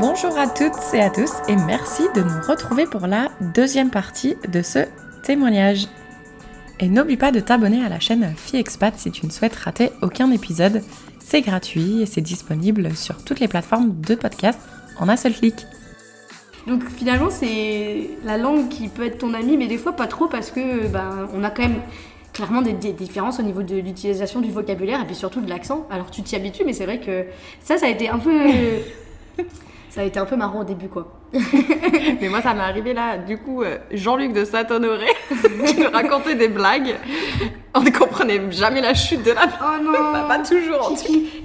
Bonjour à toutes et à tous et merci de nous retrouver pour la deuxième partie de ce témoignage. Et n'oublie pas de t'abonner à la chaîne FiExpat si tu ne souhaites rater aucun épisode. C'est gratuit et c'est disponible sur toutes les plateformes de podcast en un seul clic. Donc finalement, c'est la langue qui peut être ton ami, mais des fois pas trop parce que ben, on a quand même clairement des, des différences au niveau de l'utilisation du vocabulaire et puis surtout de l'accent. Alors tu t'y habitues, mais c'est vrai que ça, ça a été un peu. ça a été un peu marrant au début, quoi. Mais moi, ça m'est arrivé là, du coup, euh, Jean-Luc de Saint-Honoré qui nous racontait des blagues. On ne comprenait jamais la chute de la Oh non Bah, pas toujours,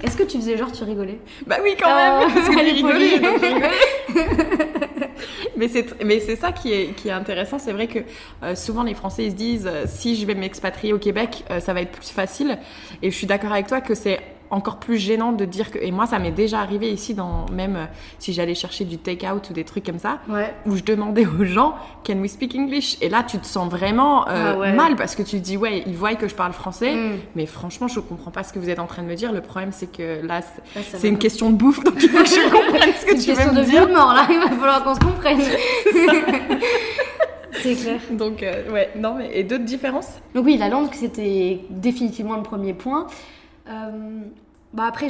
Est-ce que tu faisais genre tu rigolais? Bah oui, quand Oh, même elle est Elle rigolait, donc je rigolais. mais c'est mais c'est ça qui est qui est intéressant c'est vrai que euh, souvent les Français ils se disent euh, si je vais m'expatrier au Québec euh, ça va être plus facile et je suis d'accord avec toi que c'est encore plus gênant de dire que et moi ça m'est déjà arrivé ici dans même euh, si j'allais chercher du take out ou des trucs comme ça Ouais. où je demandais aux gens can we speak English? Et là tu te sens vraiment euh, Ah ouais. mal parce que tu te dis ouais ils voient que je parle français Mm. mais franchement je comprends pas ce que vous êtes en train de me dire le problème c'est que là c'est- une question de bouffe donc il faut que je comprenne ce que Une tu veux question me dire de mort là, il va falloir qu'on se comprenne. c'est clair. donc euh, ouais non mais et d'autres différences? Donc oui, la langue, c'était définitivement le premier point. Euh, bah après,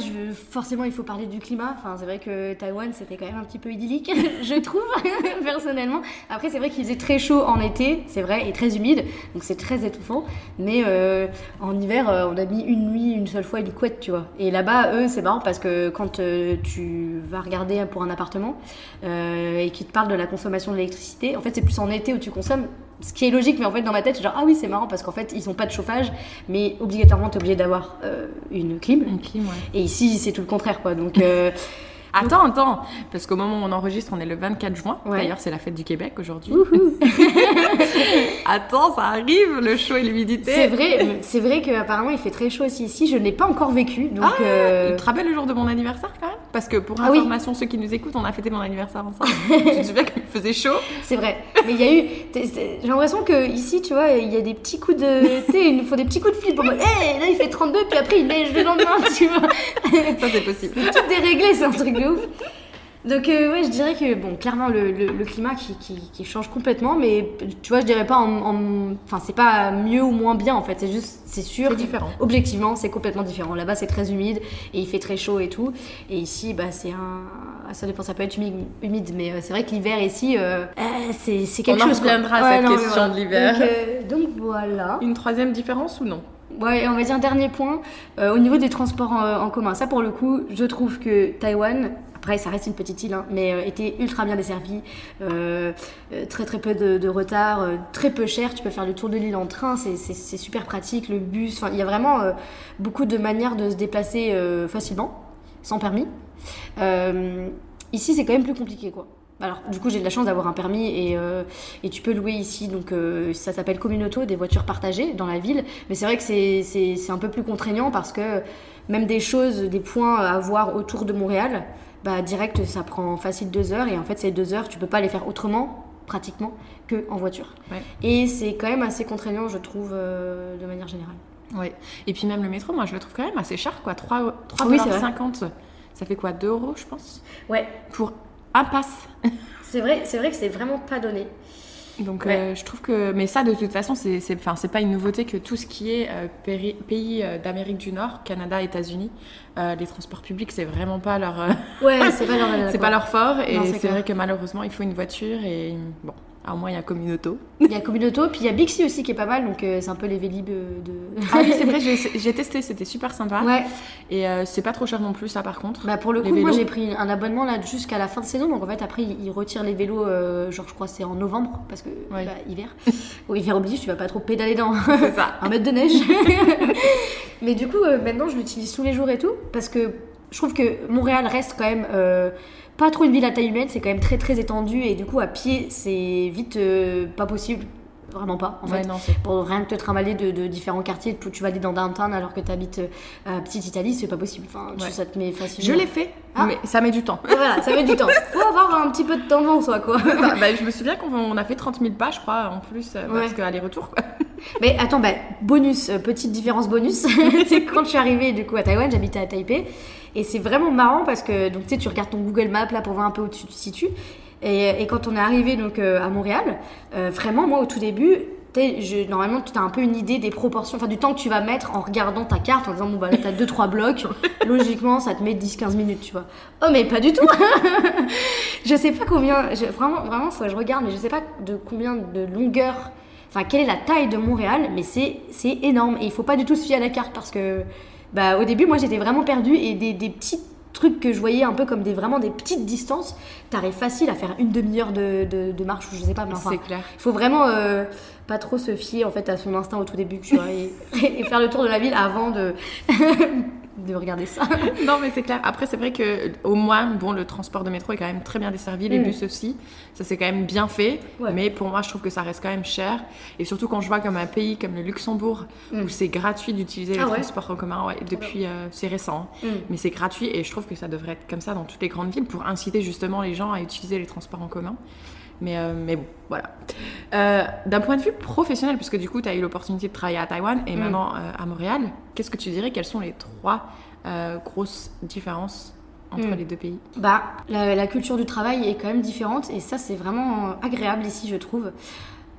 forcément, il faut parler du climat. Enfin, c'est vrai que Taïwan, c'était quand même un petit peu idyllique, je trouve, personnellement. Après, c'est vrai qu'il faisait très chaud en été, c'est vrai, et très humide, donc c'est très étouffant. Mais euh, en hiver, euh, on a mis une nuit, une seule fois, une couette, tu vois. Et là-bas, eux, c'est marrant parce que quand tu vas regarder pour un appartement et qu'ils te parlent de la consommation de l'électricité, en fait, c'est plus en été où tu consommes. Ce qui est logique, mais en fait, dans ma tête, genre, ah oui, c'est marrant parce qu'en fait, ils n'ont pas de chauffage, mais obligatoirement, tu es obligé d'avoir euh, une clim. une clim ouais Et ici, c'est tout le contraire, quoi. Donc, euh, attends attends parce qu'au moment où on enregistre on est le 24 juin Ouais. d'ailleurs c'est la fête du Québec aujourd'hui attends ça arrive le chaud et l'humidité c'est vrai, c'est vrai qu'apparemment, il fait très chaud aussi ici. Je ne l'ai pas encore vécu, donc. Ah, euh, Tu te rappelles le jour de mon anniversaire quand même? Parce que pour Ah oui. information, ceux qui nous écoutent, on a fêté mon anniversaire ensemble. tu te souviens qu'il faisait chaud C'est vrai. Mais il y a eu. J'ai l'impression que ici, tu vois, il y a des petits coups de. Tu sais, il nous faut des petits coups de fil pour me. Hé, là, il fait 32, puis après, il neige le lendemain, tu vois. Ça c'est possible. C'est tout déréglé, c'est un truc de ouf. Donc, euh, ouais, je dirais que, bon, clairement, le, le- le climat qui, qui- qui change complètement, mais tu vois, je dirais pas en. en- Enfin, c'est pas mieux ou moins bien, en fait. C'est juste, c'est sûr. C'est différent. Objectivement, c'est complètement différent. Là-bas, c'est très humide et il fait très chaud et tout. Et ici, bah, c'est un. Ça dépend, ça peut être humide, humide mais euh, c'est vrai que l'hiver ici, euh, euh, c'est c'est quelque On en chose. quoi. reviendra à cette non, mais question voilà. de l'hiver. Donc, euh, donc voilà. Une troisième différence ou non? Ouais, on va dire dernier point, euh, au niveau des transports en, en commun. Ça, pour le coup, je trouve que Taïwan, après, ça reste une petite île, hein, mais euh, était ultra bien desservi. Euh, euh, très très peu de, retard, très peu cher. Tu peux faire le tour de l'île en train, c'est- super pratique. Le bus, il y a vraiment beaucoup de manières de se déplacer facilement, sans permis. Ici, c'est quand même plus compliqué, quoi. Alors, du coup, j'ai de la chance d'avoir un permis et, tu peux louer ici. Donc, ça s'appelle Communauto, des voitures partagées dans la ville. Mais c'est vrai que c'est un peu plus contraignant parce que même des choses, des points à voir autour de Montréal, bah, direct, ça prend facile deux heures. Et en fait, ces deux heures, tu peux pas les faire autrement, pratiquement, que en voiture. Ouais. Et c'est quand même assez contraignant, je trouve, euh, de manière générale. Ouais. Et puis même le métro, moi je le trouve quand même assez cher quoi. 3, Oui, c'est vrai. 50 ça fait quoi 2 euros je pense? Ouais, Pour un pass. c'est vrai, c'est vrai que c'est vraiment pas donné. Donc Ouais. euh, je trouve que. Mais ça de toute façon, c'est c'est- enfin, c'est pas une nouveauté que tout ce qui est euh, péri- pays euh, d'Amérique du Nord, Canada, États-Unis, les transports publics, c'est vraiment pas leur. Ouais, c'est pas leur c'est pas leur fort. Et Non, c'est vrai que malheureusement, il faut une voiture et bon. Au moins, il y a Communauto. Il y a Communauto, puis il y a Bixi aussi qui est pas mal, donc euh, c'est un peu les Vélib euh, de. Ah oui, c'est vrai, j'ai testé, c'était super sympa. Ouais, Et euh, c'est pas trop cher non plus, ça par contre. bah pour le coup, moi j'ai pris un abonnement là jusqu'à la fin de saison, donc en fait après ils retirent les vélos, euh, genre je crois c'est en novembre, parce que Ouais. bah, hiver. Au hiver oblige, tu vas pas trop pédaler dans un mètre de neige. Mais du coup, maintenant je l'utilise tous les jours et tout, parce que je trouve que Montréal reste quand même. euh, pas trop une ville à taille humaine, c'est quand même très très étendu et du coup à pied c'est vite euh, pas possible, vraiment pas en fait. Non, pour rien que te trimballer de, de différents quartiers, tu vas aller dans downtown alors que tu habites à Petite Italie, c'est pas possible. Enfin, tu- ça te met facilement. Je l'ai fait, Ah. mais ça met du temps. Voilà, ça met du temps. Faut avoir un petit peu de temps devant soi, quoi. Bah, bah, je me souviens qu'on on a fait 30 000 pas, je crois, en plus, euh, Ouais. parce qu'aller-retour, quoi. Mais attends, bah, bonus, euh, petite différence bonus, c'est quand je suis arrivée du coup à Taïwan, j'habitais à Taipei. Et c'est vraiment marrant parce que donc, tu sais, tu regardes ton Google Maps là pour voir un peu où tu te situes. Et, et quand on est arrivé donc, euh, à Montréal, euh, vraiment, moi au tout début, je- normalement, tu as un peu une idée des proportions, enfin du temps que tu vas mettre en regardant ta carte, en disant, bon, bah là, tu as 2-3 blocs. Logiquement, ça te met 10-15 minutes, tu vois. Oh, mais pas du tout Je sais pas combien, je- vraiment, vraiment, faut que je regarde, mais je sais pas de combien de longueur, enfin, quelle est la taille de Montréal, mais c'est énorme. Et il faut pas du tout se fier à la carte parce que, bah, au début, moi, j'étais vraiment perdue et des, des petits trucs que je voyais un peu comme des vraiment des petites distances, t'arrives facile à faire une demi-heure de, de, de marche ou je sais pas, mais enfin, C'est clair. il faut vraiment euh, pas trop se fier en fait à son instinct au tout début, tu vois, et, et faire le tour de la ville avant de, de regarder ça. Non, mais c'est clair. Après, c'est vrai que au moins, bon, le transport de métro est quand même très bien desservi, les Mm. bus aussi. Ça, c'est quand même bien fait. Ouais. Mais pour moi, je trouve que ça reste quand même cher. Et surtout quand je vois comme un pays comme le Luxembourg, Mm. où c'est gratuit d'utiliser Ah les ouais transports en commun, ouais, depuis, euh, c'est récent. hein. Mm. Mais c'est gratuit et je trouve que ça devrait être comme ça dans toutes les grandes villes pour inciter justement les gens à utiliser les transports en commun. Mais, euh, mais bon, voilà. Euh, D'un point de vue professionnel, puisque du coup, tu as eu l'opportunité de travailler à Taïwan et Mm. maintenant euh, à Montréal, qu'est-ce que tu dirais? Quelles sont les trois grosses différences entre Mm. les deux pays? Bah, la, la culture du travail est quand même différente et ça c'est vraiment agréable ici je trouve.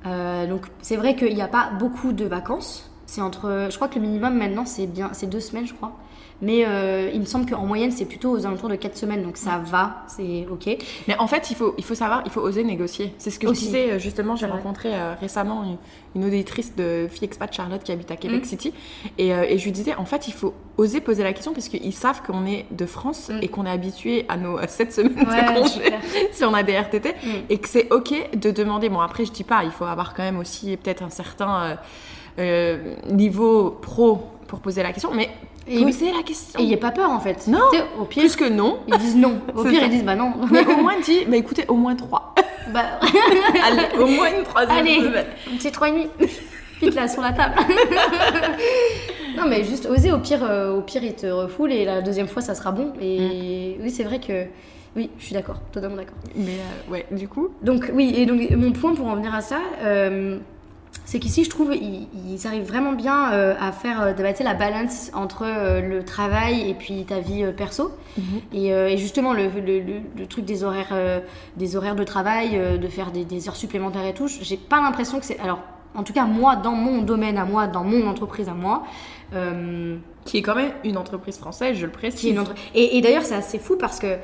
Donc c'est vrai qu'il n'y a pas beaucoup de vacances. C'est entre, je crois que le minimum maintenant c'est bien, c'est deux semaines je crois. Mais euh, il me semble qu'en moyenne c'est plutôt aux alentours de quatre semaines donc ça va, c'est ok. Mais en fait, il faut, il faut savoir, il faut oser négocier. C'est ce que Aussi. je disais euh, justement. J'ai rencontré euh, récemment une, une auditrice de Fille Expat Charlotte qui habite à Québec Mm. City. Et, euh, et je lui disais, en fait, il faut oser poser la question parce qu'ils savent qu'on est de France Mm. et qu'on est habitué à nos 7 semaines Ouais, de congé si on a des RTT. Mm. Et que c'est OK de demander. Bon, après, je dis pas, il faut avoir quand même aussi peut-être un certain euh, niveau pro pour poser la question. Mais Et poser la question. Et il n'y a pas peur en fait. Non. Tu sais, au pire, Plus que non. ils disent non. Au pire, ça. ils disent bah non. Mais au moins, dis, bah écoutez, au moins trois. bah, Allez, au moins une troisième Allez, un petit 3,5. Vite là, sur la table. non, mais juste oser, au pire, euh, au pire, il te refoule et la deuxième fois, ça sera bon. Et oui, c'est vrai que. Oui, je suis d'accord, totalement d'accord. Mais euh, ouais, du coup. Donc, oui, et donc mon point pour en venir à ça, euh, c'est qu'ici, je trouve, ils, ils arrivent vraiment bien euh, à faire euh, bah, la balance entre euh, le travail et puis ta vie euh, perso. Et, euh, et justement, le, le- le- le truc des horaires, des horaires de travail, de faire des, des heures supplémentaires et tout, j'ai pas l'impression que c'est. Alors, en tout cas, moi, dans mon domaine à moi, dans mon entreprise à moi, Qui est quand même une entreprise française, je le précise. qui est une entre- Et, et d'ailleurs, c'est assez fou parce que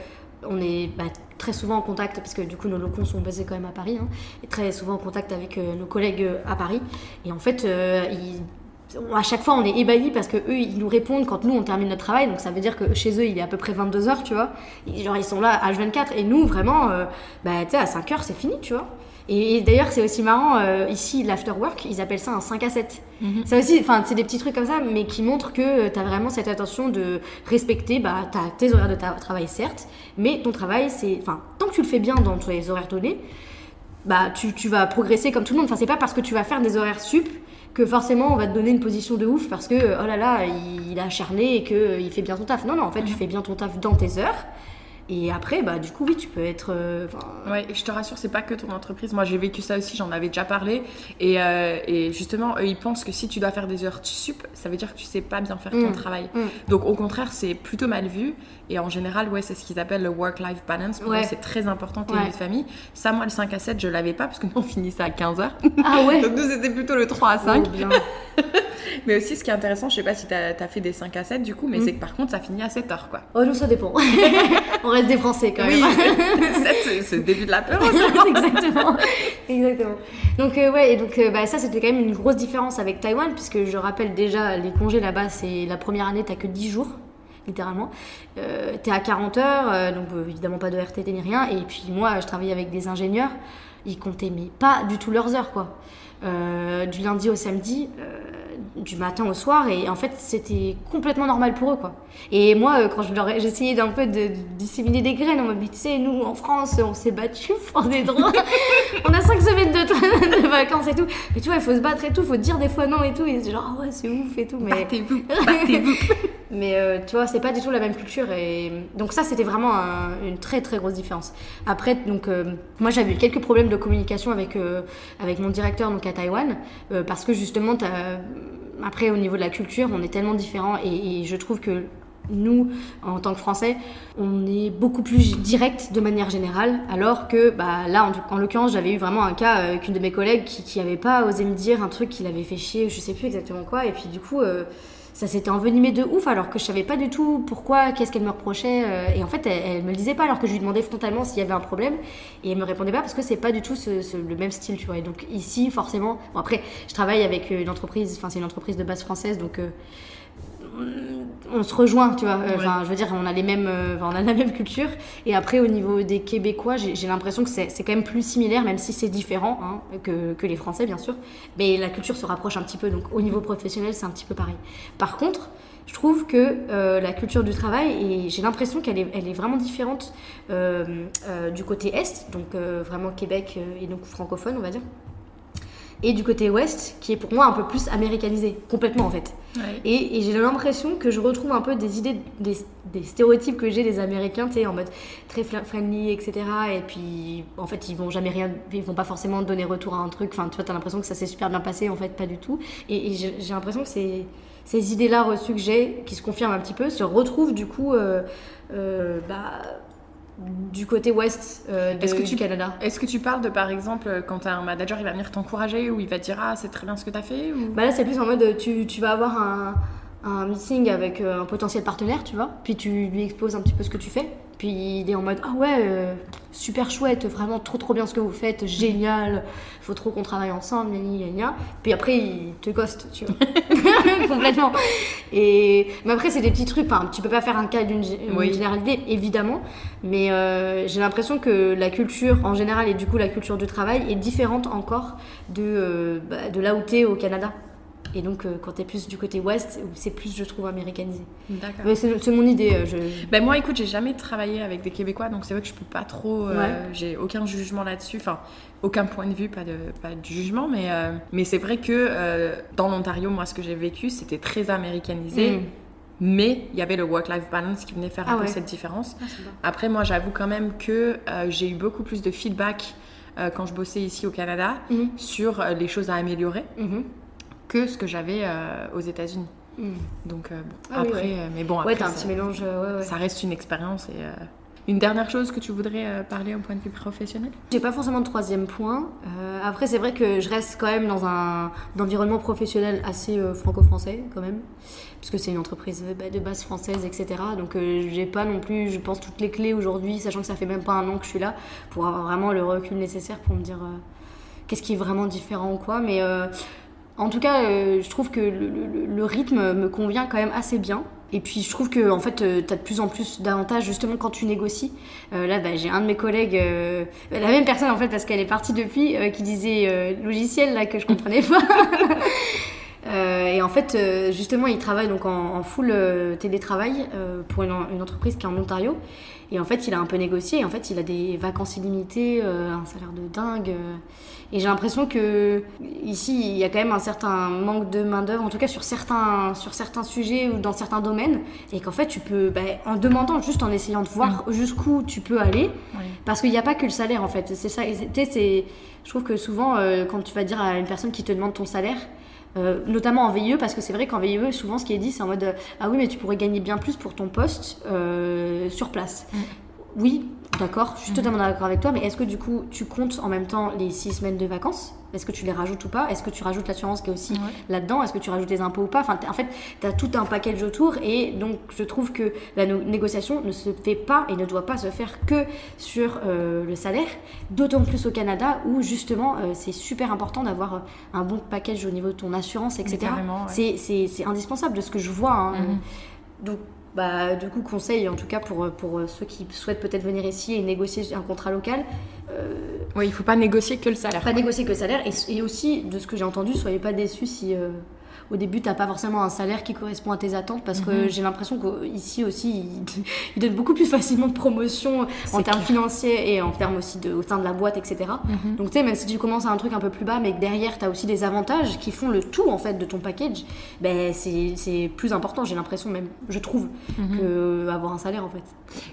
on est bah, très souvent en contact, parce que du coup, nos locaux sont basés quand même à Paris, hein, et très souvent en contact avec euh, nos collègues euh, à Paris. Et en fait, euh, à chaque fois, on est ébahis parce que eux, ils nous répondent quand nous, on termine notre travail. Donc, ça veut dire que chez eux, il est à peu près 22 heures, tu vois. Genre, ils sont là à H24. Et nous, vraiment, bah, tu sais, à 5 heures, c'est fini, tu vois. Et, et d'ailleurs, c'est aussi marrant, euh, ici, l'afterwork, ils appellent ça un 5 à 7. Mhm. Ça aussi, enfin, c'est des petits trucs comme ça, mais qui montrent que tu as vraiment cette attention de respecter bah, tes horaires de ta- travail, certes, mais ton travail, c'est. Enfin, tant que tu le fais bien dans les horaires donnés, bah, tu, tu vas progresser comme tout le monde. Enfin, c'est pas parce que tu vas faire des horaires sup que forcément on va te donner une position de ouf parce que oh là là, il, il a acharné et qu'il fait bien son taf. Non, non, en fait, tu fais bien ton taf dans tes heures. Et après, bah, du coup, oui, tu peux être. euh, Ouais, et je te rassure, c'est pas que ton entreprise. Moi, j'ai vécu ça aussi, j'en avais déjà parlé. Et, euh, et justement, eux, ils pensent que si tu dois faire des heures sup, ça veut dire que tu sais pas bien faire ton Mm. travail. Mm. Donc, au contraire, c'est plutôt mal vu. Et en général, ouais, c'est ce qu'ils appellent le work-life balance. Pour Ouais. c'est très important tes Ouais. de famille. Ça, moi, le 5 à 7, je l'avais pas parce que nous, on finissait à 15 heures. Ah ouais Donc, nous, c'était plutôt le 3 à 5. Oh, bien. Mais aussi, ce qui est intéressant, je sais pas si tu as, fait des 5 à 7 du coup, mais Mm. c'est que par contre, ça finit à 7 heures, quoi. Oh, nous, ça dépend. reste des Français quand même. Oui, 7, c'est- le début de l'apéro. Exactement. Exactement. Donc, euh, ouais, et donc, euh, bah, ça, c'était quand même une grosse différence avec Taïwan, puisque je rappelle déjà, les congés là-bas, c'est la première année, t'as que 10 jours, littéralement. Euh, t'es à 40 heures, euh, donc évidemment pas de RTT ni rien. Et puis, moi, je travaillais avec des ingénieurs, ils comptaient, mais pas du tout leurs heures, quoi. Euh, du lundi au samedi, euh, du matin au soir, et en fait, c'était complètement normal pour eux, quoi. Et moi, euh, quand je leur ai- j'essayais d'un peu de, de disséminer des graines, on m'a dit, tu sais, nous, en France, on s'est battu pour des droits. on a 5 semaines de, de vacances et tout. Mais tu vois, il faut se battre et tout, il faut dire des fois non et tout. Et c'est genre, ah ouais, c'est ouf et tout. Mais, Battez-vous, battez-vous. Mais euh, tu vois, c'est pas du tout la même culture. Et donc, ça, c'était vraiment un- une très très grosse différence. Après, donc, euh, moi, j'avais eu quelques problèmes de communication avec, euh, avec mon directeur donc, à Taïwan. parce que justement, après, au niveau de la culture, on est tellement différents. Et, je trouve que nous, en tant que Français, on est beaucoup plus direct de manière générale, alors que bah, là, en, l'occurrence, j'avais eu vraiment un cas avec une de mes collègues qui, n'avait pas osé me dire un truc qui l'avait fait chier, je sais plus exactement quoi, et puis du coup, ça s'était envenimé de ouf, alors que je savais pas du tout pourquoi, qu'est-ce qu'elle me reprochait, euh, et en fait, elle, me le disait pas, alors que je lui demandais frontalement s'il y avait un problème, et elle me répondait pas parce que c'est pas du tout le même style, tu vois. Et donc ici, forcément, bon après, je travaille avec une entreprise, enfin c'est une entreprise de base française, donc euh, on se rejoint, tu vois. Enfin, je veux dire, on a les mêmes, euh, on a la même culture. Et après, au niveau des Québécois, j'ai l'impression que c'est quand même plus similaire, même si c'est différent hein, que, que, les Français, bien sûr. Mais la culture se rapproche un petit peu. Donc, au niveau professionnel, c'est un petit peu pareil. Par contre, je trouve que euh, la culture du travail, et j'ai l'impression qu'elle est, elle est vraiment différente euh, du côté Est, donc vraiment Québec et donc francophone, on va dire et du côté ouest, qui est pour moi un peu plus américanisé, complètement en fait. Et, j'ai l'impression que je retrouve un peu des idées, des, stéréotypes que j'ai des Américains, tu sais, en mode très friendly, etc. Et puis, en fait, ils vont jamais rien, ils vont pas forcément donner retour à un truc. Enfin, tu vois, t'as l'impression que ça s'est super bien passé, en fait, pas du tout. Et, j'ai l'impression que ces, ces idées-là reçues que j'ai, qui se confirment un petit peu, se retrouvent du coup, euh, euh, bah, du côté ouest euh, de, du Canada. Est-ce que tu parles de, par exemple, quand un manager il va venir t'encourager ou il va te dire Ah, c'est très bien ce que tu as fait ou... bah Là, c'est plus en mode tu, tu vas avoir un, un meeting avec euh, un potentiel partenaire, tu vois, puis tu lui exposes un petit peu ce que tu fais, puis il est en mode Ah ouais, euh, super chouette, vraiment trop trop bien ce que vous faites, génial, faut trop qu'on travaille ensemble, gna gna Puis après, il te ghost, tu vois. Complètement. Et... Mais après, c'est des petits trucs, enfin, tu peux pas faire un cas d'une généralité, évidemment, mais euh, j'ai l'impression que la culture en général, et du coup la culture du travail, est différente encore de, bah, de là où tu es au Canada. Et donc, euh, quand tu es plus du côté ouest, c'est plus, je trouve, américanisé. D'accord. C'est mon idée. Euh, je... Ben moi, écoute, j'ai jamais travaillé avec des Québécois, donc c'est vrai que je peux pas trop. Euh, j'ai aucun jugement là-dessus. Enfin, aucun point de vue, pas de, pas de jugement. Mais, mais c'est vrai que dans l'Ontario, moi, ce que j'ai vécu, c'était très américanisé. Mm. Mais il y avait le work-life balance qui venait faire un ah peu cette différence. Ah, Après, moi, j'avoue quand même que j'ai eu beaucoup plus de feedback quand je bossais ici au Canada mm-hmm. sur les choses à améliorer. Mm-hmm que ce que j'avais euh, aux États-Unis. Hmm. Donc euh, bon, ah après, euh, mais bon, après, ouais, un petit mélange. Ça reste une expérience et. Une dernière chose que tu voudrais parler au point de vue professionnel? J'ai pas forcément de troisième point. après, c'est vrai que je reste quand même dans un, environnement professionnel assez franco-français, quand même, puisque c'est une entreprise bah, de base française, etc. Donc, j'ai pas non plus, je pense, toutes les clés aujourd'hui, sachant que ça fait même pas un an que je suis là, pour avoir vraiment le recul nécessaire pour me dire qu'est-ce qui est vraiment différent ou quoi. Mais en tout cas, euh, je trouve que le, rythme me convient quand même assez bien. Et puis je trouve que en fait, euh, tu as de plus en plus d'avantages justement quand tu négocies. Euh, là, bah, j'ai un de mes collègues, la même personne en fait parce qu'elle est partie depuis, qui disait logiciel là que je comprenais pas. et en fait, justement, il travaille donc en, full télétravail pour une, une, entreprise qui est en Ontario. Et en fait, il a un peu négocié. Et en fait, il a des vacances illimitées, un salaire de dingue. Et j'ai l'impression que ici, il y a quand même un certain manque de main-d'œuvre, en tout cas sur certains, sur certains sujets ou dans certains domaines. Et qu'en fait, tu peux, bah, en demandant, juste en essayant de voir mm. jusqu'où tu peux aller, parce qu'il n'y a pas que le salaire en fait. C'est ça. C'est, je trouve que souvent, euh, quand tu vas dire à une personne qui te demande ton salaire, euh, notamment en VIE, parce que c'est vrai qu'en VIE, souvent ce qui est dit, c'est en mode Ah oui, mais tu pourrais gagner bien plus pour ton poste euh, sur place. Mm. Oui, D'accord, je suis totalement d'accord avec toi, mais est-ce que du coup tu comptes en même temps les six semaines de vacances? Est-ce que tu les rajoutes ou pas? Est-ce que tu rajoutes l'assurance qui est aussi là-dedans? Est-ce que tu rajoutes les impôts ou pas? Enfin, en fait, tu as tout un package autour et donc je trouve que la négociation ne se fait pas et ne doit pas se faire que sur euh, le salaire, d'autant plus au Canada où justement euh, c'est super important d'avoir euh, un bon package au niveau de ton assurance, etc. C'est indispensable de ce que je vois. Hein. Mm-hmm. Donc bah, du coup, conseil, en tout cas pour, pour ceux qui souhaitent peut-être venir ici et négocier un contrat local. Euh, oui, il ne faut pas négocier que le salaire. Pas négocier que le salaire. Et, aussi, de ce que j'ai entendu, soyez pas déçus si, euh, au début, tu n'as pas forcément un salaire qui correspond à tes attentes parce que mhm. j'ai l'impression qu'ici aussi, ils, donnent beaucoup plus facilement de promotion en termes financiers et en termes aussi de, au sein de la boîte, etc. Mhm. Donc, tu sais, même si tu commences à un truc un peu plus bas, mais que derrière, tu as aussi des avantages qui font le tout, en fait, de ton package, ben, c'est plus important, j'ai l'impression même, je trouve, mhm. que avoir un salaire, en fait.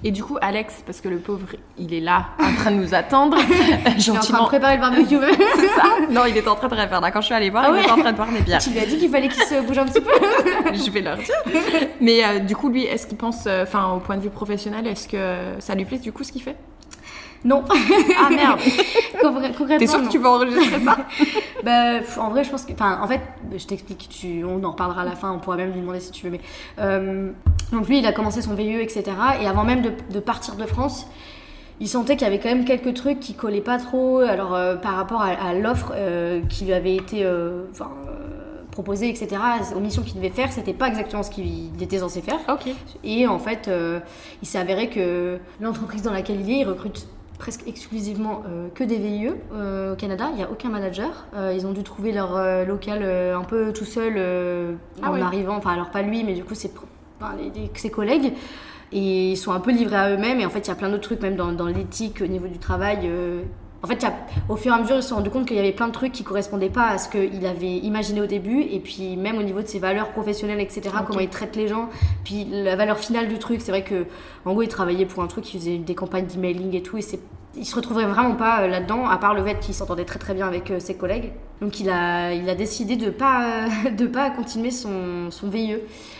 Et du coup, Alex, parce que le pauvre, il est là, en train de nous attendre. Il est en train de préparer le barbecue. c'est ça Non, il est en train de préparer. Quand je suis allée voir, ah il est en train de boire des bières. Tu lui as dit qu'il fallait qu'il se bouge un petit peu. je vais leur dire. Mais euh, du coup, lui, est-ce qu'il pense, euh, enfin, au point de vue professionnel, est-ce que ça lui plaît du coup ce qu'il fait? Non. Ah merde Concrè- Concrètement, T'es sûr non. que tu vas enregistrer ça? Bah, en vrai, je pense que. Enfin, en fait, je t'explique, tu... on en reparlera à la fin, on pourra même lui demander si tu veux. Mais, euh, donc, lui, il a commencé son VIE, etc. Et avant même de, de partir de France, il sentait qu'il y avait quand même quelques trucs qui collaient pas trop. Alors, euh, par rapport à, à l'offre euh, qui lui avait été enfin, proposée, etc., aux missions qu'il devait faire, c'était pas exactement ce qu'il était censé faire. Et en fait, euh, il s'est avéré que l'entreprise dans laquelle il est, il recrute presque exclusivement euh, que des VIE euh, au Canada. Il n'y a aucun manager. Euh, ils ont dû trouver leur local un peu tout seul Ah en arrivant. Enfin, alors pas lui, mais du coup, ses, enfin, les- les- ses collègues. Et ils sont un peu livrés à eux-mêmes. Et en fait, il y a plein d'autres trucs, même dans, dans l'éthique, au niveau du travail. En fait, au fur et à mesure, ils se sont rendus compte qu'il y avait plein de trucs qui correspondaient pas à ce qu'il avait imaginé au début. Et puis, même au niveau de ses valeurs professionnelles, etc., comment il traite les gens. Puis, la valeur finale du truc, c'est vrai que, en gros, il travaillait pour un truc, il faisait des campagnes d'emailing et tout. Et c'est il se retrouvait vraiment pas euh, là-dedans, à part le fait qu'il s'entendait très très bien avec euh, ses collègues. Donc il a, il a décidé de pas, de pas continuer son, son VIE.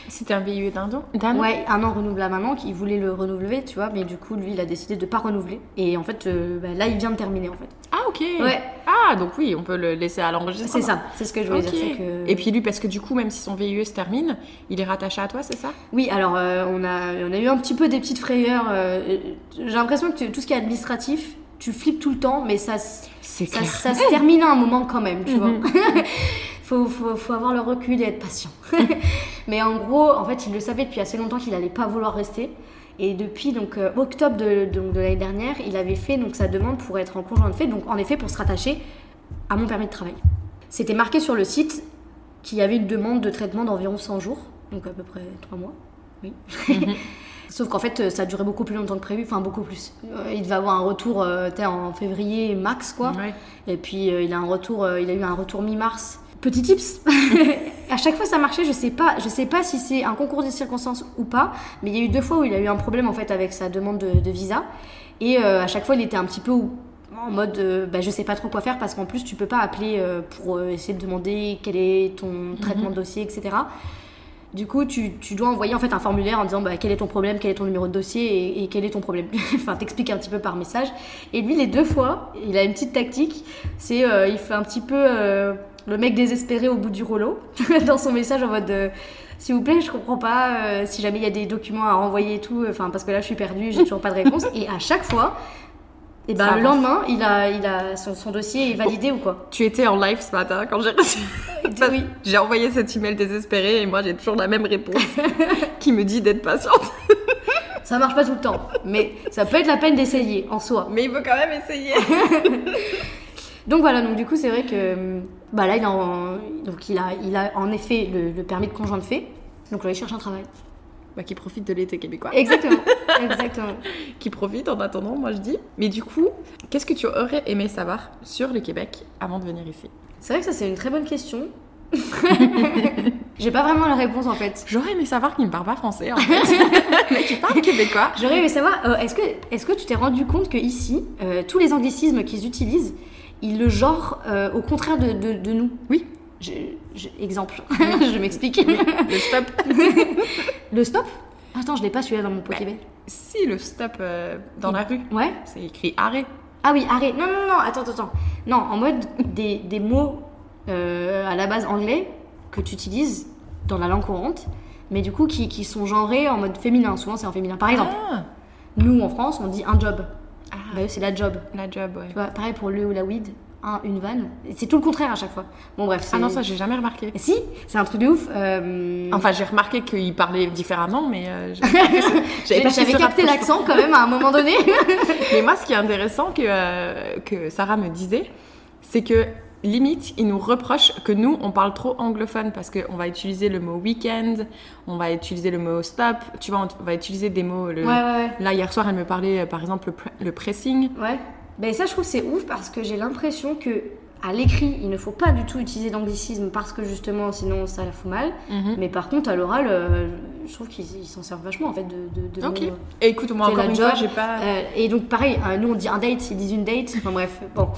C'était un VIE d'un an Ouais, un an renouvelable un an, qu'il voulait le renouveler, tu vois, mais du coup lui il a décidé de pas renouveler. Et en fait, euh, bah, là il vient de terminer en fait. Ah, ok. Ouais, Ah, donc oui, on peut le laisser à l'enregistrement. c'est ça, c'est ce que je voulais dire. que- Et puis lui, parce que du coup, même si son VIE se termine, il est rattaché à toi, c'est ça? Oui, alors euh, on, a, on a eu un petit peu des petites frayeurs. euh, J'ai l'impression que tout ce qui est administratif, tu flippes tout le temps, mais ça, ça, se termine à un moment quand même, tu Mhm. vois. faut, faut, faut avoir le recul et être patient. mais en gros, en fait, il le savait depuis assez longtemps qu'il allait pas vouloir rester. Et depuis donc euh, octobre de, de l'année dernière, il avait fait donc sa demande pour être en conjoint de fait, donc en effet pour se rattacher à mon permis de travail. C'était marqué sur le site qu'il y avait une demande de traitement d'environ 100 jours, donc à peu près 3 mois. Oui. Sauf qu'en fait, euh, ça a duré beaucoup plus longtemps que prévu, enfin beaucoup plus. Euh, il devait avoir un retour euh, en février max, quoi. Ouais. Et puis il a un retour, il a eu un retour mi-mars. Petit tips, à chaque fois ça marchait. Je sais pas, je sais pas si c'est un concours des circonstances ou pas, mais il y a eu deux fois où il a eu un problème en fait avec sa demande de, de visa. Et euh, à chaque fois il était un petit peu en mode, euh, bah, je sais pas trop quoi faire parce qu'en plus tu peux pas appeler euh, pour essayer de demander quel est ton traitement de dossier, etc. Du coup, tu, tu dois envoyer en fait un formulaire en disant bah, quel est ton problème, quel est ton numéro de dossier et, et quel est ton problème. enfin, t'expliques un petit peu par message. Et lui, les deux fois, il a une petite tactique. C'est euh, il fait un petit peu euh, le mec désespéré au bout du rouleau dans son message en mode euh, s'il vous plaît, je comprends pas euh, si jamais il y a des documents à renvoyer et tout. Enfin, parce que là, je suis perdue, j'ai toujours pas de réponse. Et à chaque fois, et ben, le lendemain, il a, il a son, son dossier est validé ou quoi? Tu étais en live ce matin quand j'ai reçu. Oui. J'ai envoyé cet email désespéré et moi j'ai toujours la même réponse qui me dit d'être patiente. Ça marche pas tout le temps, mais ça peut être la peine d'essayer en soi. Mais il veut quand même essayer. Donc voilà, donc du coup, c'est vrai que bah là, il a, en, donc il a, il a en effet le, le permis de conjoint de fait. Donc là, il cherche un travail. Bah, qui profite de l'été québécois. Exactement, exactement. Qui profite en attendant, moi je dis. Mais du coup, qu'est-ce que tu aurais aimé savoir sur le Québec avant de venir ici? C'est vrai que ça, c'est une très bonne question. J'ai pas vraiment la réponse en fait. J'aurais aimé savoir qu'il ne parle pas français en fait. Mais qu'il parle québécois. J'aurais aimé savoir, euh, est-ce que, est que tu t'es rendu compte que ici, euh, tous les anglicismes qu'ils utilisent, ils le genre euh, au contraire de, de- de nous? Oui. Je- je- exemple, je m'explique. Le stop. Le stop Attends, je l'ai pas celui-là dans mon Pokéball. Si, le stop euh, dans la rue. Ouais C'est écrit arrêt. Ah oui, arrête. Non, non, non, attends, attends. Non, en mode des, des mots euh, à la base anglais que tu utilises dans la langue courante, mais du coup qui, qui sont genrés en mode féminin. Souvent, c'est en féminin. Par exemple, Ah, nous en France, on dit un job. Ah, Bah, c'est la job. la job, ouais. Tu vois, pareil pour le ou la weed, un, une vanne. C'est tout le contraire à chaque fois. Bon, bref. Ah non, ça j'ai jamais remarqué. Si, c'est un truc de ouf. euh, Enfin, j'ai remarqué qu'il parlait différemment, mais euh, j'avais capté l'accent quand même à un moment donné. Mais moi, ce qui est intéressant que, euh, que Sarah me disait, c'est que limite, il nous reproche que nous, on parle trop anglophone parce qu'on va utiliser le mot weekend, on va utiliser le mot stop, tu vois, on va utiliser des mots. Le... ouais, ouais, ouais. Là, hier soir, elle me parlait, euh, par exemple, le pressing. Ouais. Ben ça, je trouve c'est ouf parce que j'ai l'impression que à l'écrit, il ne faut pas du tout utiliser d'anglicisme parce que justement, sinon ça la fout mal. Mhm. Mais par contre, à l'oral, euh, je trouve qu'ils ils s'en servent vachement en fait de, de, de Ok. euh, Et écoute, moi encore une job. fois, j'ai pas. euh, et donc pareil, euh, nous on dit un date, ils disent une date. Enfin bref, bon,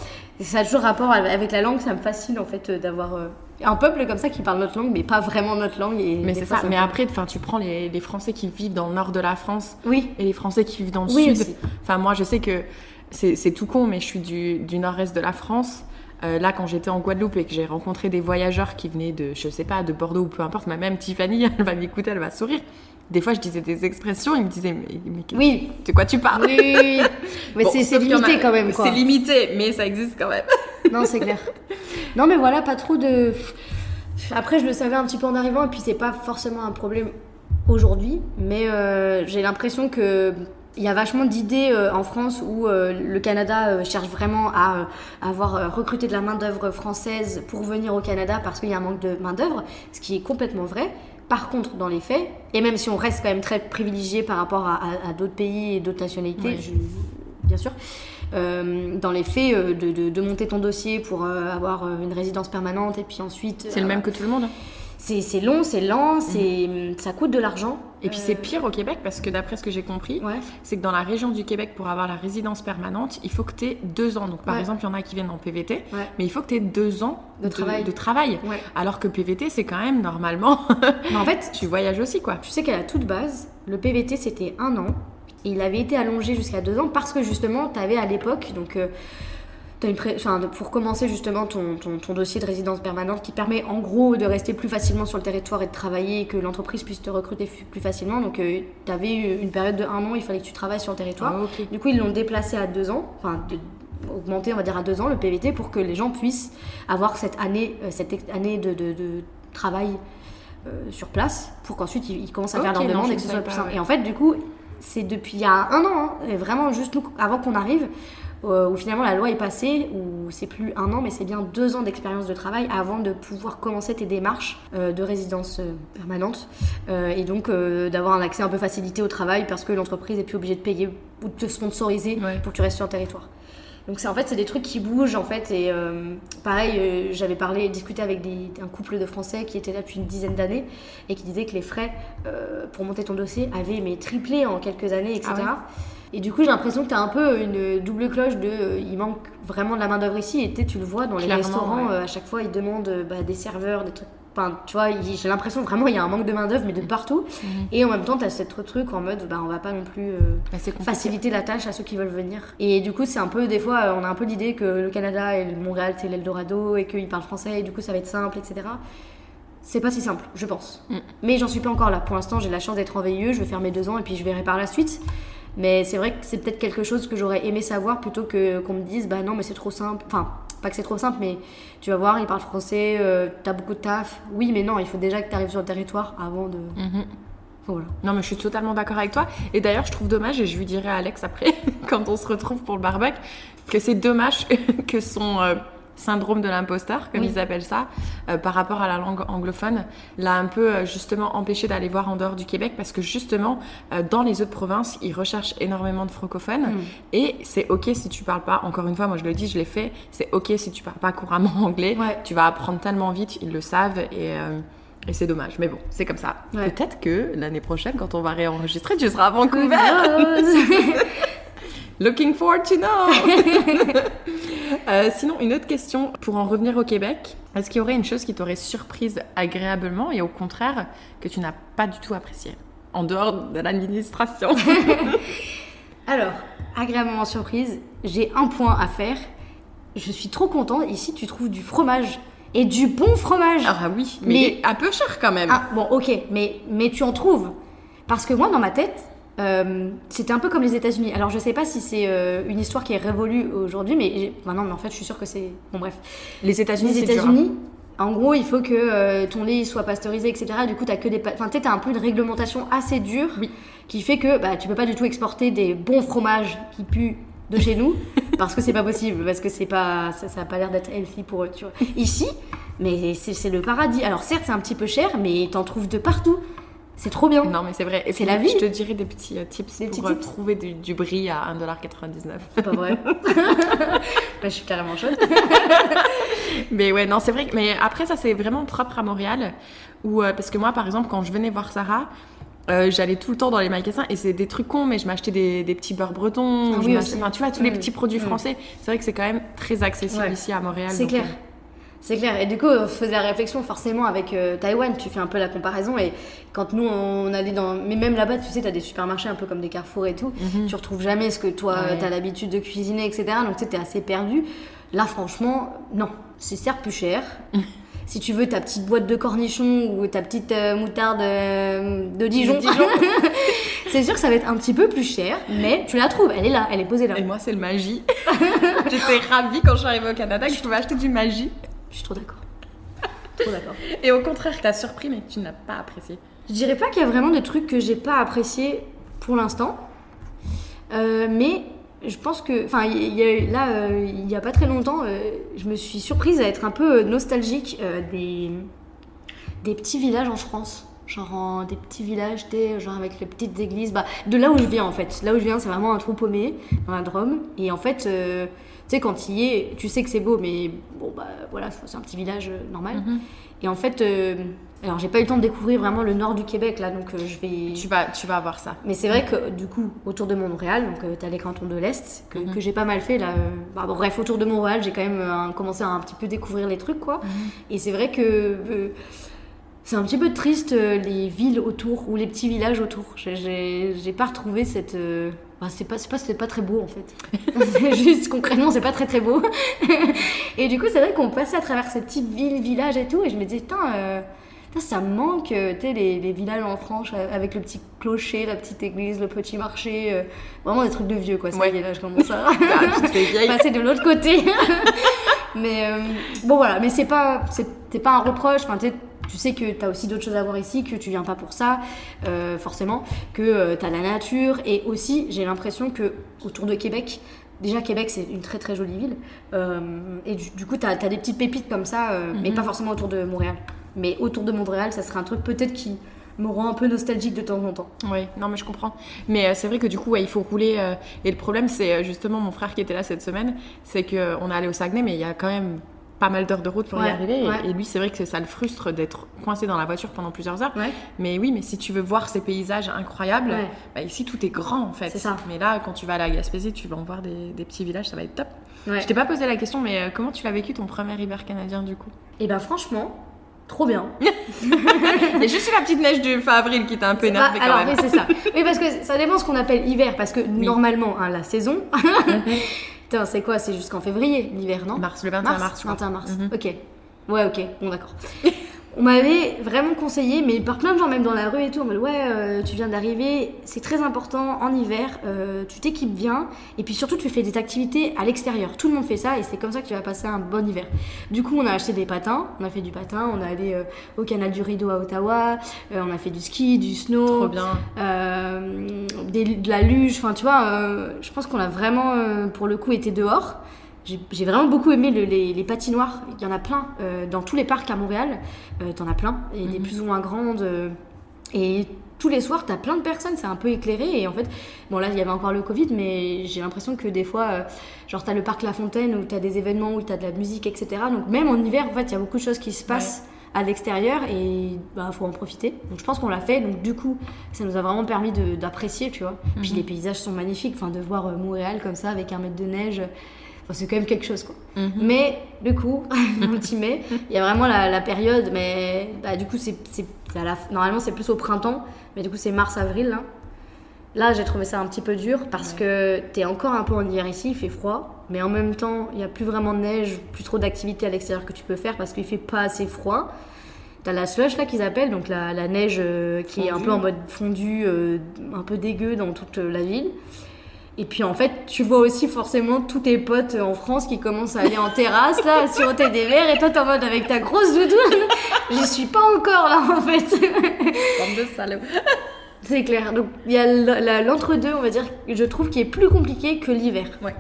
ça a toujours rapport avec la langue. Ça me fascine en fait d'avoir un peuple comme ça qui parle notre langue, mais pas vraiment notre langue. Et Mais c'est fois, ça. Mais après, enfin, tu prends les, les Français qui vivent dans le nord de la France oui, et les Français qui vivent dans le Oui, sud. aussi. Enfin, moi, je sais que c'est tout con, mais je suis du, du nord-est de la France. Euh, là, quand j'étais en Guadeloupe et que j'ai rencontré des voyageurs qui venaient de, je sais pas, de Bordeaux ou peu importe, ma même Tiffany, elle va m'écouter, elle va sourire. Des fois, je disais des expressions, ils me disaient, mais, mais oui, de quoi tu parles? Oui, oui, oui. Mais Bon, c'est a- limité quand même. C'est limité, mais ça existe quand même. Non, c'est clair. Non, mais voilà, pas trop de. Après, je le savais un petit peu en arrivant, et puis c'est pas forcément un problème aujourd'hui, mais euh, j'ai l'impression que. Il y a vachement d'idées euh, en France où euh, le Canada euh, cherche vraiment à euh, avoir recruté de la main-d'œuvre française pour venir au Canada parce qu'il y a un manque de main-d'œuvre, ce qui est complètement vrai. Par contre, dans les faits, et même si on reste quand même très privilégié par rapport à, à- à d'autres pays et d'autres nationalités, Ouais. je- bien sûr, euh, dans les faits, euh, de, de- de monter ton dossier pour euh, avoir une résidence permanente et puis ensuite. C'est le même que tout le monde. hein. C'est long, c'est lent, c'est ça coûte de l'argent. Et puis Euh, c'est pire au Québec parce que d'après ce que j'ai compris, Ouais. c'est que dans la région du Québec, pour avoir la résidence permanente, il faut que tu aies deux ans. Donc par Ouais. exemple, il y en a qui viennent en PVT, Ouais. mais il faut que tu aies deux ans De travail. de travail. Alors que PVT, c'est quand même normalement, Mais en fait, tu voyages aussi quoi. tu sais qu'à la toute base, le PVT c'était un an et il avait été allongé jusqu'à deux ans parce que justement, tu avais à l'époque, donc. euh, t'as une pré- enfin, pour commencer justement ton, ton, ton dossier de résidence permanente qui permet en gros de rester plus facilement sur le territoire et de travailler et que l'entreprise puisse te recruter plus facilement. Donc tu avais une période de un an, il fallait que tu travailles sur le territoire. Ah. Du coup, ils l'ont déplacé à deux ans, enfin, de- augmenté, on va dire, à deux ans le PVT pour que les gens puissent avoir cette année, euh, cette année de, de- de travail euh, sur place pour qu'ensuite ils, ils commencent à faire leur demande et que ce soit plus simple. ouais. Et en fait, du coup, c'est depuis il y a un an, hein, vraiment juste nous, avant qu'on arrive, euh, où finalement la loi est passée, où c'est plus un an, mais c'est bien deux ans d'expérience de travail avant de pouvoir commencer tes démarches euh, de résidence euh, permanente Euh, et donc euh, d'avoir un accès un peu facilité au travail parce que l'entreprise est plus obligée de payer ou de te sponsoriser Ouais. pour que tu restes sur le territoire. Donc c'est en fait c'est des trucs qui bougent en fait et euh, pareil euh, j'avais parlé discuté avec des- un couple de Français qui étaient là depuis une dizaine d'années et qui disaient que les frais euh, pour monter ton dossier avaient mais triplé en quelques années etc. Ah ouais Et du coup j'ai l'impression que tu as un peu une double cloche de euh, il manque vraiment de la main d'œuvre ici et tu le vois dans les Clairement, restaurants ouais. euh, à chaque fois ils demandent euh, bah, des serveurs des trucs Enfin, tu vois, j'ai l'impression vraiment il y a un manque de main d'œuvre, mais de partout. Mhm. Et en même temps, tu as ce truc en mode, bah, on va pas non plus euh, Bah, faciliter la tâche à ceux qui veulent venir. Et du coup, c'est un peu, des fois, on a un peu l'idée que le Canada et le Montréal, c'est l'Eldorado et qu'ils parlent français et du coup, ça va être simple, etc. C'est pas si simple, je pense. Mm. Mais j'en suis pas encore là. Pour l'instant, j'ai la chance d'être en VIE, je vais faire mes deux ans et puis je verrai par la suite. Mais c'est vrai que c'est peut-être quelque chose que j'aurais aimé savoir plutôt que qu'on me dise, bah non, mais c'est trop simple. Enfin, pas que c'est trop simple, mais tu vas voir, ils parlent français, euh, t'as beaucoup de taf. Oui, mais non, il faut déjà que tu arrives sur le territoire avant de. Mhm. Voilà. Non, mais je suis totalement d'accord avec toi. Et d'ailleurs, je trouve dommage, et je lui dirai à Alex après, quand on se retrouve pour le barbecue, que c'est dommage que son euh, syndrome de l'imposteur, comme Oui. ils appellent ça, euh, par rapport à la langue anglophone, l'a un peu euh, justement empêché d'aller voir en dehors du Québec, parce que justement, euh, dans les autres provinces, ils recherchent énormément de francophones. Mm. Et c'est ok si tu parles pas, encore une fois, moi je le dis, je l'ai fait, c'est ok si tu parles pas couramment anglais, Ouais. tu vas apprendre tellement vite, ils le savent, et. et c'est dommage, mais bon, c'est comme ça. Ouais. Peut-être que l'année prochaine, quand on va réenregistrer, tu seras à Vancouver. Looking forward to know. Euh, sinon, une autre question pour en revenir au Québec. Est-ce qu'il y aurait une chose qui t'aurait surprise agréablement et au contraire que tu n'as pas du tout apprécié en dehors de l'administration Alors, agréablement surprise, j'ai un point à faire. Je suis trop contente. Ici, tu trouves du fromage. Et du bon fromage. Ah oui, mais, un peu cher quand même. Ah, bon, ok, mais, mais tu en trouves. Parce que moi, dans ma tête, euh, c'était un peu comme les États-Unis. Alors, je sais pas si c'est euh, une histoire qui est révolue aujourd'hui, mais non, mais en fait, je suis sûre que c'est. Bon, bref. Les États-Unis, Les c'est dur, hein. États-Unis, en gros, il faut que euh, ton lait soit pasteurisé, etc. Du coup, t'as que des. Enfin, t'as un peu une réglementation assez dure Oui. qui fait que bah, tu peux pas du tout exporter des bons fromages qui puent de chez nous parce que c'est pas possible, parce que c'est pas, ça, ça a pas l'air d'être healthy pour eux, tu vois. Ici, mais c'est le paradis. Alors, certes, c'est un petit peu cher, mais t'en trouves de partout. C'est trop bien. Non, mais c'est vrai. C'est la vie. Je te dirais des petits euh, tips Des pour petits euh, tips. trouver du, du bris à 1,99$. C'est pas vrai. Bah, je suis carrément chaude. Mais ouais, non, c'est vrai. Mais après, ça, c'est vraiment propre à Montréal. Où, euh, parce que moi, par exemple, quand je venais voir Sarah, euh, j'allais tout le temps dans les magasins et c'est des trucs cons, mais je m'achetais des, des petits beurres bretons. Ah oui, enfin, tu vois, tous les Mm. petits produits Mm. français. C'est vrai que c'est quand même très accessible Ouais. ici à Montréal. C'est clair. C'est clair. Et du coup, on faisait la réflexion forcément avec euh, Taïwan. Tu fais un peu la comparaison. Et quand nous, on allait dans. Mais même là-bas, tu sais, tu as des supermarchés un peu comme des carrefours et tout. Mhm. Tu retrouves jamais ce que toi, Ouais. tu as l'habitude de cuisiner, etc. Donc, tu sais, t'es assez perdu. Là, franchement, non. C'est certes plus cher. si tu veux ta petite boîte de cornichons ou ta petite euh, moutarde euh, de Dijon, c'est sûr que ça va être un petit peu plus cher. Mais tu la trouves. Elle est là. Elle est posée là. Et moi, c'est le magie. J'étais ravie quand je suis arrivée au Canada que je pouvais acheter du magie. Je suis trop d'accord. trop d'accord. Et au contraire, t'as surpris, mais tu n'as pas apprécié. Je dirais pas qu'il y a vraiment des trucs que j'ai pas appréciés pour l'instant. Euh, mais je pense que. Enfin, là, euh, il y a pas très longtemps, euh, je me suis surprise à être un peu nostalgique des, des petits villages en France. Genre en- des petits villages, t'es, genre avec les petites églises. Bah, de là où je viens en fait. Là où je viens, c'est vraiment un trou paumé dans la Drôme. Et en fait, sais, quand il y es, tu sais que c'est beau, mais bon, bah voilà, c'est un petit village euh, normal. Mhm. Et en fait, euh, alors j'ai pas eu le temps de découvrir vraiment le nord du Québec là, donc euh, je vais. Tu vas, tu vas avoir ça. Mais c'est vrai que du coup, autour de Montréal, donc euh, t'as les cantons de l'Est, que, Mhm. que j'ai pas mal fait là. bah, bon, bref, autour de Montréal, j'ai quand même commencé à un petit peu découvrir les trucs quoi. Et c'est vrai que c'est un petit peu triste euh, les villes autour ou les petits villages autour. J'ai- pas retrouvé cette. euh, bah, c'est pas, pas, pas très beau en fait. Juste concrètement, c'est pas très très beau. et du coup, c'est vrai qu'on passait à travers ces petites villes, villages et tout, et je me disais, putain, euh, ça me manque, euh, tu les, les villages en France avec le petit clocher, la petite église, le petit marché, euh, vraiment des trucs de vieux quoi. Ça Ouais. je commence à Ah, passer de l'autre côté. mais euh, bon voilà, mais c'est pas pas un reproche. Enfin, tu tu sais que tu as aussi d'autres choses à voir ici, que tu viens pas pour ça, euh, forcément, que tu as la nature. Et aussi, j'ai l'impression que autour de Québec, déjà Québec c'est une très très jolie ville. euh, et du, du coup, tu as, des petites pépites comme ça, euh, mais Mhm. pas forcément autour de Montréal. Mais autour de Montréal, ça serait un truc peut-être qui me rend un peu nostalgique de temps en temps. Oui, non mais je comprends. Mais euh, c'est vrai que du coup, ouais, il faut rouler. euh, et le problème, c'est euh, justement mon frère qui était là cette semaine, c'est qu'on est allé au Saguenay, mais il y a quand même pas mal d'heures de route pour y arriver. Et- ouais. Et, lui, c'est vrai que ça le frustre d'être coincé dans la voiture pendant plusieurs heures. Ouais. Mais oui, mais si tu veux voir ces paysages incroyables, bah, ici tout est grand en fait. Ça. Mais là, quand tu vas à la Gaspésie, tu vas en voir des, des petits villages, ça va être top. Je t'ai pas posé la question, mais euh, comment tu l'as vécu ton premier hiver canadien du coup? Et ben franchement, trop bien. Et juste la petite neige du fin avril qui t'a un peu énervé Bah, quand alors, même. oui, c'est ça. Oui, parce que ça dépend ce qu'on appelle hiver, parce que normalement, hein, la saison, Putain, c'est quoi? C'est jusqu'en février, l'hiver, non? Mars, le 21 mars, crois. 21 mars, Mhm. ok. Ouais, ok, bon, d'accord. On m'avait vraiment conseillé, mais par plein de gens, même dans la rue et tout, on me dit Ouais, euh, tu viens d'arriver, c'est très important en hiver, euh, tu t'équipes bien, et puis surtout, tu fais des activités à l'extérieur. Tout le monde fait ça, et c'est comme ça que tu vas passer un bon hiver. Du coup, on a acheté des patins, on a fait du patin, on est allé euh, au canal du Rideau à Ottawa, on a fait du ski, du snow, Trop bien. des- de la luge, enfin tu vois, je pense qu'on a vraiment pour le coup été dehors. J'ai vraiment beaucoup aimé le- les, les patinoires, il y en a plein euh, dans tous les parcs à Montréal, euh, t'en as plein, et des Mhm. plus ou moins grandes. euh, et tous les soirs, t'as plein de personnes, c'est un peu éclairé. Et en fait, bon là, il y avait encore le Covid, mais j'ai l'impression que des fois, euh, genre t'as le parc La Fontaine où t'as des événements, où t'as de la musique, etc. Donc même en hiver, en fait, il y a beaucoup de choses qui se passent à l'extérieur et bah faut en profiter. Donc je pense qu'on l'a fait. Donc du coup, ça nous a vraiment permis d'apprécier, tu vois. Puis Mhm. les paysages sont magnifiques. Enfin, de voir euh, Montréal comme ça avec un mètre de neige, enfin, c'est quand même quelque chose, quoi. Mhm. Mais du coup, on t'y met. Il y a vraiment la, la période, mais bah, du coup, c'est la, normalement c'est plus au printemps, mais du coup c'est mars-avril. Là, là j'ai trouvé ça un petit peu dur parce que t'es encore un peu en hiver ici, il fait froid, mais en même temps il n'y a plus vraiment de neige, plus trop d'activités à l'extérieur que tu peux faire parce qu'il fait pas assez froid. T'as la slush là qu'ils appellent, donc la, la neige euh, qui est un peu en mode fondu, euh, un peu dégueu dans toute la ville. Et puis en fait, tu vois aussi forcément tous tes potes en France qui commencent à aller en terrasse là, sur siroter des verres, et toi t'es en mode avec ta grosse doudoune. J'y suis pas encore là en fait. Bande de salauds. C'est clair. Donc il y a l'entre-deux, on va dire, je trouve qui est plus compliqué que l'hiver. Ouais.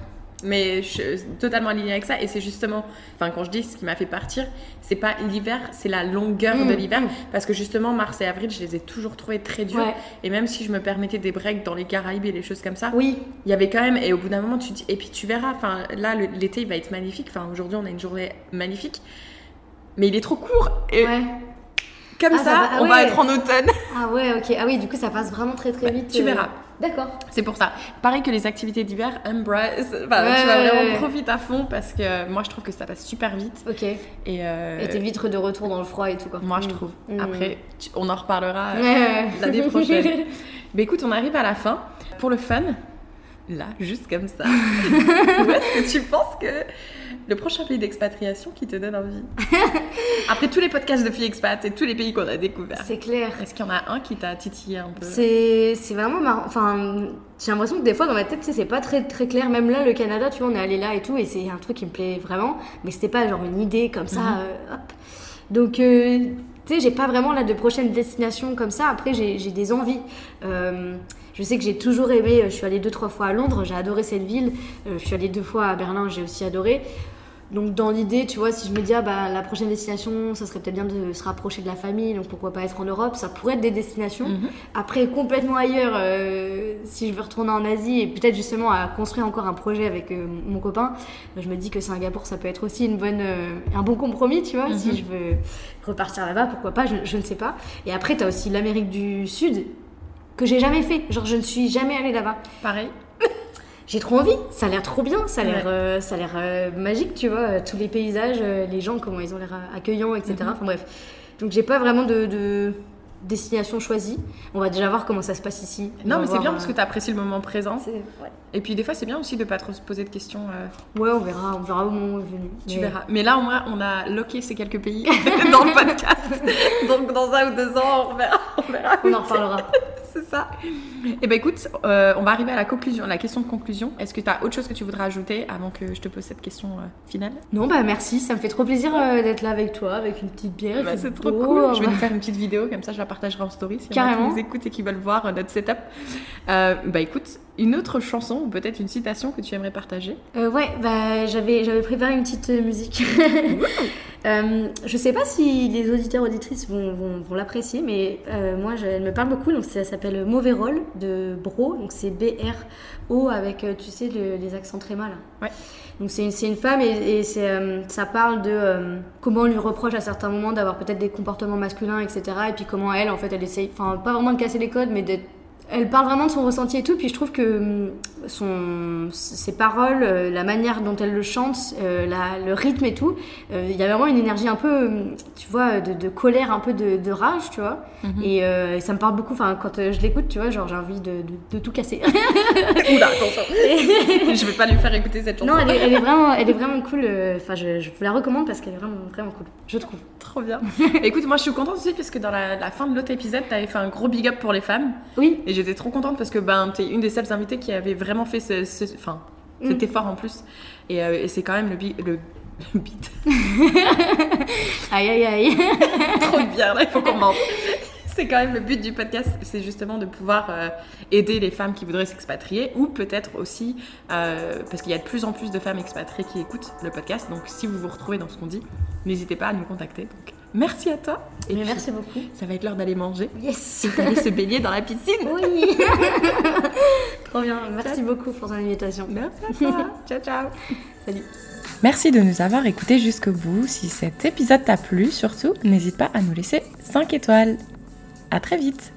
Mais je suis totalement alignée avec ça. Et c'est justement, enfin, quand je dis ce qui m'a fait partir, c'est pas l'hiver, c'est la longueur Mm, de l'hiver. mm. Parce que justement, mars et avril, je les ai toujours trouvés très durs. Ouais. Et même si je me permettais des breaks dans les Caraïbes et les choses comme ça, Oui, il y avait quand même. Et au bout d'un moment, tu te dis, et puis tu verras, enfin, là, l'été, il va être magnifique. Enfin, aujourd'hui, on a une journée magnifique. Mais il est trop court. Et ouais. comme Ah, ça, va- ah on va être en automne. Ah ouais, ok. Ah oui, du coup, ça passe vraiment très très vite. tu euh. verras. D'accord. C'est pour ça. Pareil que les activités d'hiver, embrace. Enfin, Ouais, tu vas ouais, vraiment ouais. profiter à fond parce que moi, je trouve que ça passe super vite. Ok. Et, euh, t'es vite de retour dans le froid et tout quoi. moi, je Mm. trouve. Mm. Après, tu- on en reparlera euh, Ouais, ouais. l'année prochaine. Mais écoute, on arrive à la fin. Pour le fun, là, juste comme ça, où est-ce que tu penses que le prochain pays d'expatriation qui te donne envie Après tous les podcasts de filles expat et tous les pays qu'on a découverts, C'est clair. est-ce qu'il y en a un qui t'a titillé un peu? C'est vraiment marrant. Enfin, j'ai l'impression que des fois dans ma tête, tu sais, c'est pas très très clair. Même là, le Canada, tu vois, on est allé là et tout, et c'est un truc qui me plaît vraiment. Mais c'était pas genre une idée comme ça. Mhm. euh, hop. Donc, euh, tu sais, j'ai pas vraiment là de prochaine destination comme ça. Après, j'ai j'ai des envies. Euh, je sais que j'ai toujours aimé. Je suis allée deux trois fois à Londres. J'ai adoré cette ville. Euh, je suis allée deux fois à Berlin. J'ai aussi adoré. Donc dans l'idée, tu vois, si je me dis ah bah la prochaine destination, ça serait peut-être bien de se rapprocher de la famille, donc pourquoi pas être en Europe, ça pourrait être des destinations. Mhm. Après, complètement ailleurs, euh, si je veux retourner en Asie et peut-être justement à construire encore un projet avec euh, mon copain, je me dis que Singapour, ça peut être aussi une bonne, euh, un bon compromis, tu vois. Mhm. Si je veux repartir là-bas, pourquoi pas, je, je ne sais pas. Et après, tu as aussi l'Amérique du Sud que j'ai jamais fait. Genre, je ne suis jamais allée là-bas. Pareil. J'ai trop envie, ça a l'air trop bien, ça a l'air Ouais. euh, ça a l'air euh, magique, tu vois, euh, tous les paysages, euh, les gens, comment ils ont l'air accueillants, etc. Mhm. Enfin bref. Donc j'ai pas vraiment de, de destination choisie. On va déjà voir comment ça se passe ici. On Non, mais c'est bien parce que tu apprécies le moment présent. c'est- ouais. Et puis des fois, c'est bien aussi de pas trop se poser de questions. Ouais, on verra, on verra au moment venu. tu Mais- verras. Mais là, au moins, on a loqué ces quelques pays dans le podcast. Donc, dans un ou deux ans, on verra. On, verra On en reparlera. C'est ça. Et ben écoute, euh, on va arriver à la conclusion, la question de conclusion. Est-ce que tu as autre chose que tu voudrais ajouter avant que je te pose cette question euh, finale? Non, bah merci, ça me fait trop plaisir euh, d'être là avec toi, avec une petite bière. Bah, C'est trop beau, cool. Je vais va- faire une petite vidéo, comme ça je la partagerai en story si y en a Carrément. qui nous écoutent et qui veulent voir notre setup. Bah écoute, une autre chanson ou peut-être une citation que tu aimerais partager? Euh, ouais, bah, j'avais, j'avais préparé une petite euh, musique. Euh, je sais pas si les auditeurs auditrices vont, vont, vont l'apprécier, mais euh, moi, je- elle me parle beaucoup. Donc, ça s'appelle Mauvais Rôle de Bro. Donc, c'est B-R-O avec, tu sais, le- les accents très mal. Ouais. Donc, c'est une, c'est une femme et, et c'est, ça parle de comment on lui reproche à certains moments d'avoir peut-être des comportements masculins, etc. Et puis, comment elle, en fait, elle essaye, enfin, pas vraiment de casser les codes, mais d'être elle parle vraiment de son ressenti et tout, puis je trouve que hum, son, ses paroles, euh, la manière dont elle le chante, euh, la- le rythme et tout, euh, il y a vraiment une énergie un peu, hum, tu vois, de, de colère, un peu de, de rage, tu vois. Mhm. Et ça me parle beaucoup, enfin, quand je l'écoute, tu vois, genre j'ai envie de, tout casser. Oula, attention Je vais pas lui faire écouter cette chanson. non, elle est, elle est vraiment, elle est vraiment cool. Enfin, je, je vous la recommande parce qu'elle est vraiment, vraiment cool, je trouve. Trop bien. Écoute, moi je suis contente aussi parce que dans la, la fin de l'autre épisode, tu avais fait un gros big up pour les femmes. Oui, Et j'étais trop contente parce que ben, tu es une des seules invitées qui avait vraiment fait ce, ce- enfin, cet Mm. effort en plus. Et, euh, et c'est quand même le, bi- le, le beat. aïe aïe aïe. trop bien, là, il faut qu'on mente. C'est quand même le but du podcast, c'est justement de pouvoir euh, aider les femmes qui voudraient s'expatrier ou peut-être aussi, euh, parce qu'il y a de plus en plus de femmes expatriées qui écoutent le podcast, donc si vous vous retrouvez dans ce qu'on dit, n'hésitez pas à nous contacter. Donc, merci à toi. Et Mais puis, merci beaucoup. Ça va être l'heure d'aller manger Yes. et d'aller se baigner dans la piscine. Oui. Trop bien. Merci beaucoup pour ton invitation. Merci à toi. ciao, ciao. Salut. Merci de nous avoir écoutés jusqu'au bout. Si cet épisode t'a plu, surtout, n'hésite pas à nous laisser 5 étoiles. À très vite